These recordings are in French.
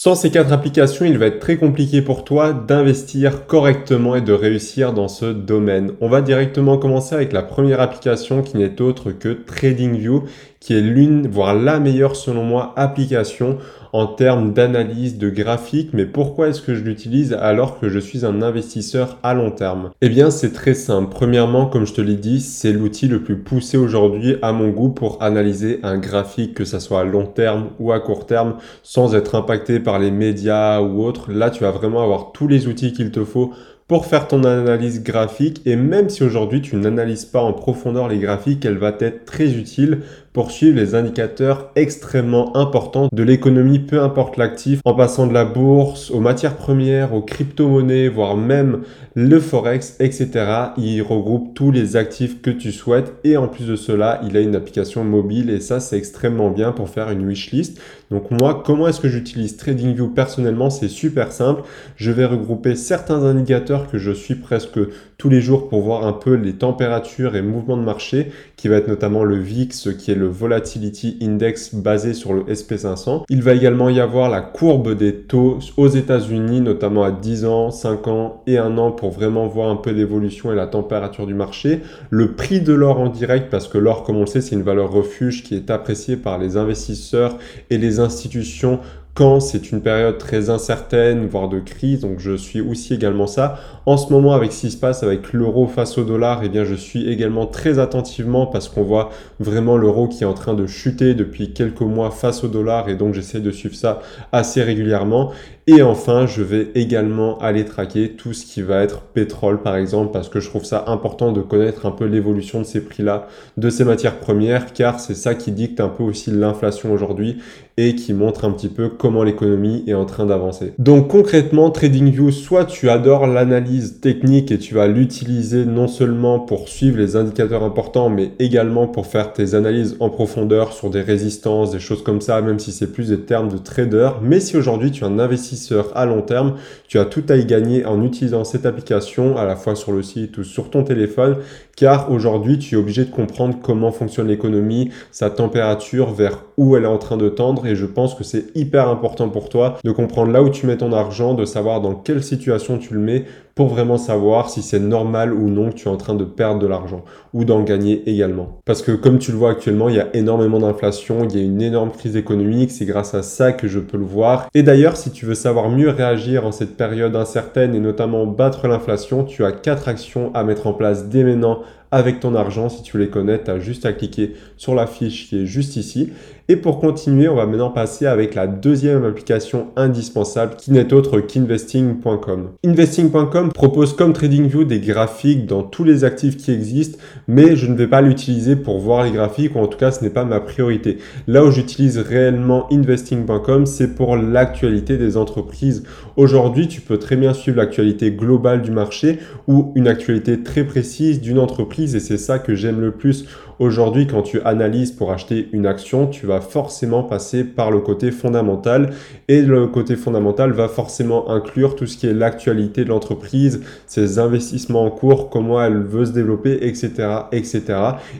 Sans ces quatre applications, il va être très compliqué pour toi d'investir correctement et de réussir dans ce domaine. On va directement commencer avec la première application qui n'est autre que TradingView, qui est l'une, voire la meilleure selon moi, application en termes d'analyse de graphique. Mais pourquoi est-ce que je l'utilise alors que je suis un investisseur à long terme? Eh bien, c'est très simple. Premièrement, comme je te l'ai dit, c'est l'outil le plus poussé aujourd'hui à mon goût pour analyser un graphique, que ça soit à long terme ou à court terme, sans être impacté par les médias ou autres. Là, tu vas vraiment avoir tous les outils qu'il te faut pour faire ton analyse graphique et même si aujourd'hui tu n'analyses pas en profondeur les graphiques, elle va être très utile pour suivre les indicateurs extrêmement importants de l'économie, peu importe l'actif, en passant de la bourse aux matières premières, aux crypto-monnaies, voire même le forex, etc. Il regroupe tous les actifs que tu souhaites et en plus de cela, il a une application mobile et ça c'est extrêmement bien pour faire une wishlist. Donc moi, comment est-ce que j'utilise TradingView personnellement? C'est super simple. Je vais regrouper certains indicateurs que je suis presque tous les jours pour voir un peu les températures et mouvements de marché, qui va être notamment le VIX, qui est le Volatility Index basé sur le SP500. Il va également y avoir la courbe des taux aux États-Unis, notamment à 10 ans, 5 ans et 1 an pour vraiment voir un peu l'évolution et la température du marché. Le prix de l'or en direct, parce que l'or, comme on le sait, c'est une valeur refuge qui est appréciée par les investisseurs et les institutions quand c'est une période très incertaine, voire de crise. Donc je suis aussi également ça. En ce moment, avec ce qui se passe avec l'euro face au dollar, eh bien je suis également très attentivement parce qu'on voit vraiment l'euro qui est en train de chuter depuis quelques mois face au dollar et donc j'essaie de suivre ça assez régulièrement. Et enfin, je vais également aller traquer tout ce qui va être pétrole, par exemple, parce que je trouve ça important de connaître un peu l'évolution de ces prix-là, de ces matières premières, car c'est ça qui dicte un peu aussi l'inflation aujourd'hui et qui montre un petit peu comment l'économie est en train d'avancer. Donc concrètement, TradingView, soit tu adores l'analyse technique et tu vas l'utiliser non seulement pour suivre les indicateurs importants, mais également pour faire tes analyses en profondeur sur des résistances, des choses comme ça, même si c'est plus des termes de trader. Mais si aujourd'hui tu es un investisseur à long terme, tu as tout à y gagner en utilisant cette application à la fois sur le site ou sur ton téléphone car aujourd'hui tu es obligé de comprendre comment fonctionne l'économie, sa température, vers où elle est en train de tendre et je pense que c'est hyper important pour toi de comprendre là où tu mets ton argent, de savoir dans quelle situation tu le mets pour vraiment savoir si c'est normal ou non que tu es en train de perdre de l'argent ou d'en gagner également. Parce que comme tu le vois actuellement, il y a énormément d'inflation, il y a une énorme crise économique, c'est grâce à ça que je peux le voir. Et d'ailleurs, si tu veux savoir mieux réagir en cette période incertaine et notamment battre l'inflation, tu as quatre actions à mettre en place dès maintenant avec ton argent. Si tu les connais, tu as juste à cliquer sur la fiche qui est juste ici. Et pour continuer, on va maintenant passer avec la deuxième application indispensable qui n'est autre qu'investing.com. Investing.com propose comme TradingView des graphiques dans tous les actifs qui existent, mais je ne vais pas l'utiliser pour voir les graphiques ou en tout cas ce n'est pas ma priorité. Là où j'utilise réellement investing.com, c'est pour l'actualité des entreprises. Aujourd'hui, tu peux très bien suivre l'actualité globale du marché ou une actualité très précise d'une entreprise et c'est ça que j'aime le plus Aujourd'hui, quand tu analyses pour acheter une action, tu vas forcément passer par le côté fondamental et le côté fondamental va forcément inclure tout ce qui est l'actualité de l'entreprise, ses investissements en cours, comment elle veut se développer, etc., etc.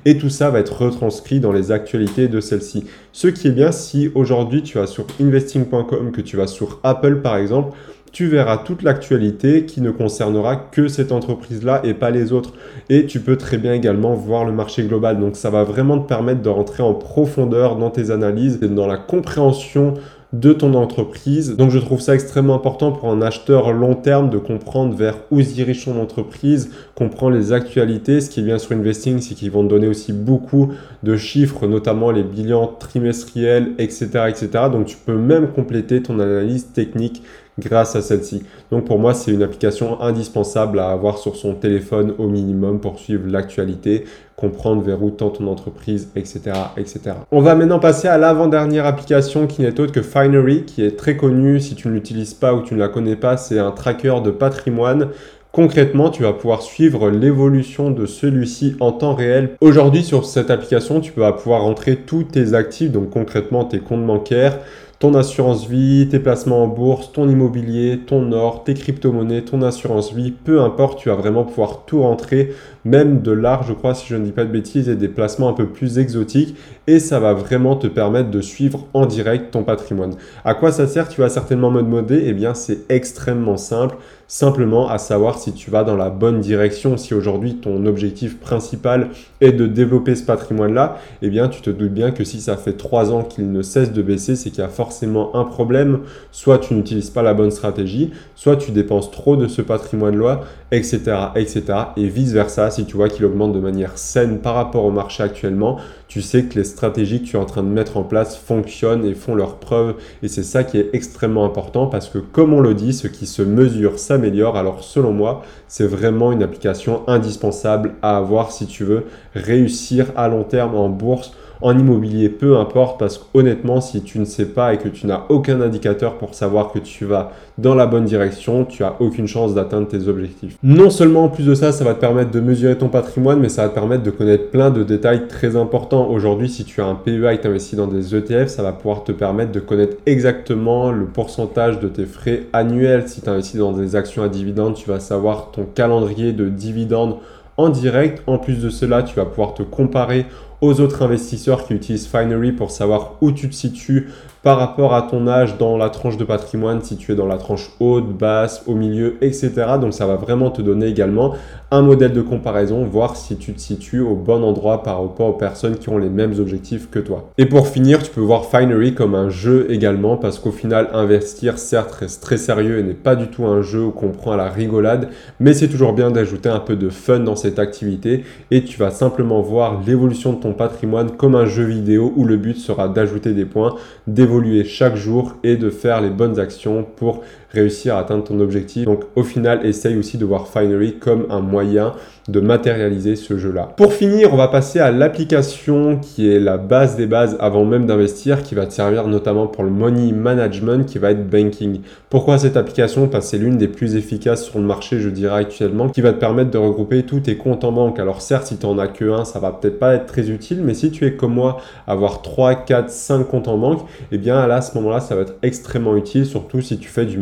Et tout ça va être retranscrit dans les actualités de celle-ci. Ce qui est bien si aujourd'hui tu vas sur investing.com, que tu vas sur Apple par exemple, tu verras toute l'actualité qui ne concernera que cette entreprise-là et pas les autres. Et tu peux très bien également voir le marché global. Donc ça va vraiment te permettre de rentrer en profondeur dans tes analyses et dans la compréhension de ton entreprise. Donc je trouve ça extrêmement important pour un acheteur long terme de comprendre vers où se dirige son entreprise, comprendre les actualités. Ce qui est bien sur Investing, c'est qu'ils vont te donner aussi beaucoup de chiffres, notamment les bilans trimestriels, etc., etc. Donc tu peux même compléter ton analyse technique grâce à celle-ci. Donc pour moi, c'est une application indispensable à avoir sur son téléphone au minimum pour suivre l'actualité, comprendre vers où tend ton entreprise, etc., etc. On va maintenant passer à l'avant-dernière application qui n'est autre que Finery, qui est très connue. Si tu ne l'utilises pas ou tu ne la connais pas, c'est un tracker de patrimoine. Concrètement, tu vas pouvoir suivre l'évolution de celui-ci en temps réel. Aujourd'hui, sur cette application, tu vas pouvoir rentrer tous tes actifs, donc concrètement tes comptes bancaires, ton assurance vie, tes placements en bourse, ton immobilier, ton or, tes crypto-monnaies, ton assurance vie, peu importe, tu vas vraiment pouvoir tout rentrer, même de l'art, je crois, si je ne dis pas de bêtises, et des placements un peu plus exotiques, et ça va vraiment te permettre de suivre en direct ton patrimoine. À quoi ça sert? Tu vas certainement me demander, eh bien c'est extrêmement simple, simplement à savoir si tu vas dans la bonne direction, si aujourd'hui ton objectif principal est de développer ce patrimoine-là, eh bien tu te doutes bien que si ça fait trois ans qu'il ne cesse de baisser, c'est qu'il y a forcément un problème. Soit tu n'utilises pas la bonne stratégie, soit tu dépenses trop de ce patrimoine-là, etc., etc. Et vice-versa, si tu vois qu'il augmente de manière saine par rapport au marché actuellement, tu sais que les stratégies que tu es en train de mettre en place fonctionnent et font leurs preuves. Et c'est ça qui est extrêmement important parce que comme on le dit, ce qui se mesure s'améliore. Alors selon moi, c'est vraiment une application indispensable à avoir si tu veux réussir à long terme en bourse en immobilier, peu importe, parce qu'honnêtement, si tu ne sais pas et que tu n'as aucun indicateur pour savoir que tu vas dans la bonne direction, tu as aucune chance d'atteindre tes objectifs. Non seulement en plus de ça, ça va te permettre de mesurer ton patrimoine, mais ça va te permettre de connaître plein de détails très importants. Aujourd'hui, si tu as un PEA et que tu investis dans des ETF, ça va pouvoir te permettre de connaître exactement le pourcentage de tes frais annuels. Si tu investis dans des actions à dividendes, tu vas savoir ton calendrier de dividendes en direct. En plus de cela, tu vas pouvoir te comparer aux autres investisseurs qui utilisent Finery pour savoir où tu te situes par rapport à ton âge dans la tranche de patrimoine, si tu es dans la tranche haute, basse, au milieu, etc. Donc ça va vraiment te donner également un modèle de comparaison, voir si tu te situes au bon endroit par rapport aux personnes qui ont les mêmes objectifs que toi. Et pour finir, tu peux voir Finery comme un jeu également, parce qu'au final, investir, certes, reste très sérieux et n'est pas du tout un jeu où on prend à la rigolade, mais c'est toujours bien d'ajouter un peu de fun dans cette activité et tu vas simplement voir l'évolution de ton patrimoine comme un jeu vidéo où le but sera d'ajouter des points, d'évoluer chaque jour et de faire les bonnes actions pour réussir à atteindre ton objectif. Donc au final, essaye aussi de voir Finery comme un moyen de matérialiser ce jeu-là. Pour finir, on va passer à l'application qui est la base des bases avant même d'investir, qui va te servir notamment pour le money management, qui va être banking. Pourquoi cette application? Parce que c'est l'une des plus efficaces sur le marché, je dirais actuellement, qui va te permettre de regrouper tous tes comptes en banque. Alors certes, si tu n'en as que un, ça va peut-être pas être très utile, mais si tu es comme moi, avoir 3, 4, 5 comptes en banque, eh bien à ce moment-là, ça va être extrêmement utile, surtout si tu fais du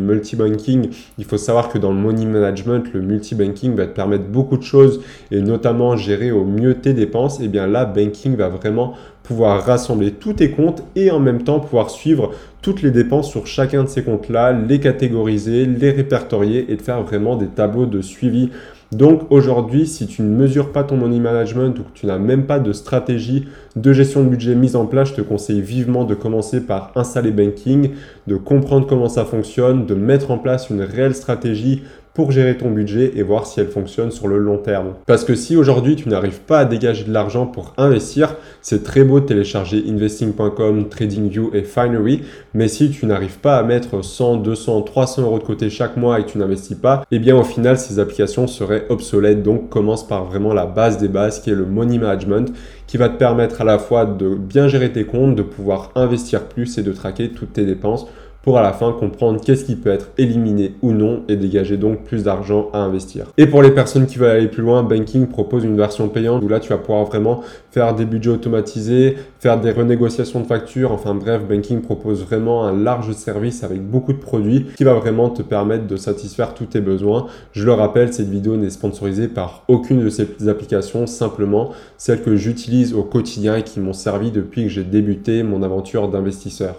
Il faut savoir que dans le money management, le multi-banking va te permettre beaucoup de choses et notamment gérer au mieux tes dépenses. Et eh bien là, banking va vraiment pouvoir rassembler tous tes comptes et en même temps pouvoir suivre toutes les dépenses sur chacun de ces comptes-là, les catégoriser, les répertorier et de faire vraiment des tableaux de suivi donc aujourd'hui, si tu ne mesures pas ton money management ou que tu n'as même pas de stratégie de gestion de budget mise en place, je te conseille vivement de commencer par installer Banking, de comprendre comment ça fonctionne, de mettre en place une réelle stratégie pour gérer ton budget et voir si elle fonctionne sur le long terme. Parce que si aujourd'hui tu n'arrives pas à dégager de l'argent pour investir, c'est très beau de télécharger investing.com, TradingView et Finery, mais si tu n'arrives pas à mettre 100, 200, 300 euros de côté chaque mois et tu n'investis pas, eh bien au final ces applications seraient obsolètes. Donc commence par vraiment la base des bases qui est le money management qui va te permettre à la fois de bien gérer tes comptes, de pouvoir investir plus et de traquer toutes tes dépenses pour à la fin comprendre qu'est-ce qui peut être éliminé ou non et dégager donc plus d'argent à investir. Et pour les personnes qui veulent aller plus loin, Banking propose une version payante où là tu vas pouvoir vraiment faire des budgets automatisés, faire des renégociations de factures, enfin bref, Banking propose vraiment un large service avec beaucoup de produits qui va vraiment te permettre de satisfaire tous tes besoins. Je le rappelle, cette vidéo n'est sponsorisée par aucune de ces applications, simplement celles que j'utilise au quotidien et qui m'ont servi depuis que j'ai débuté mon aventure d'investisseur.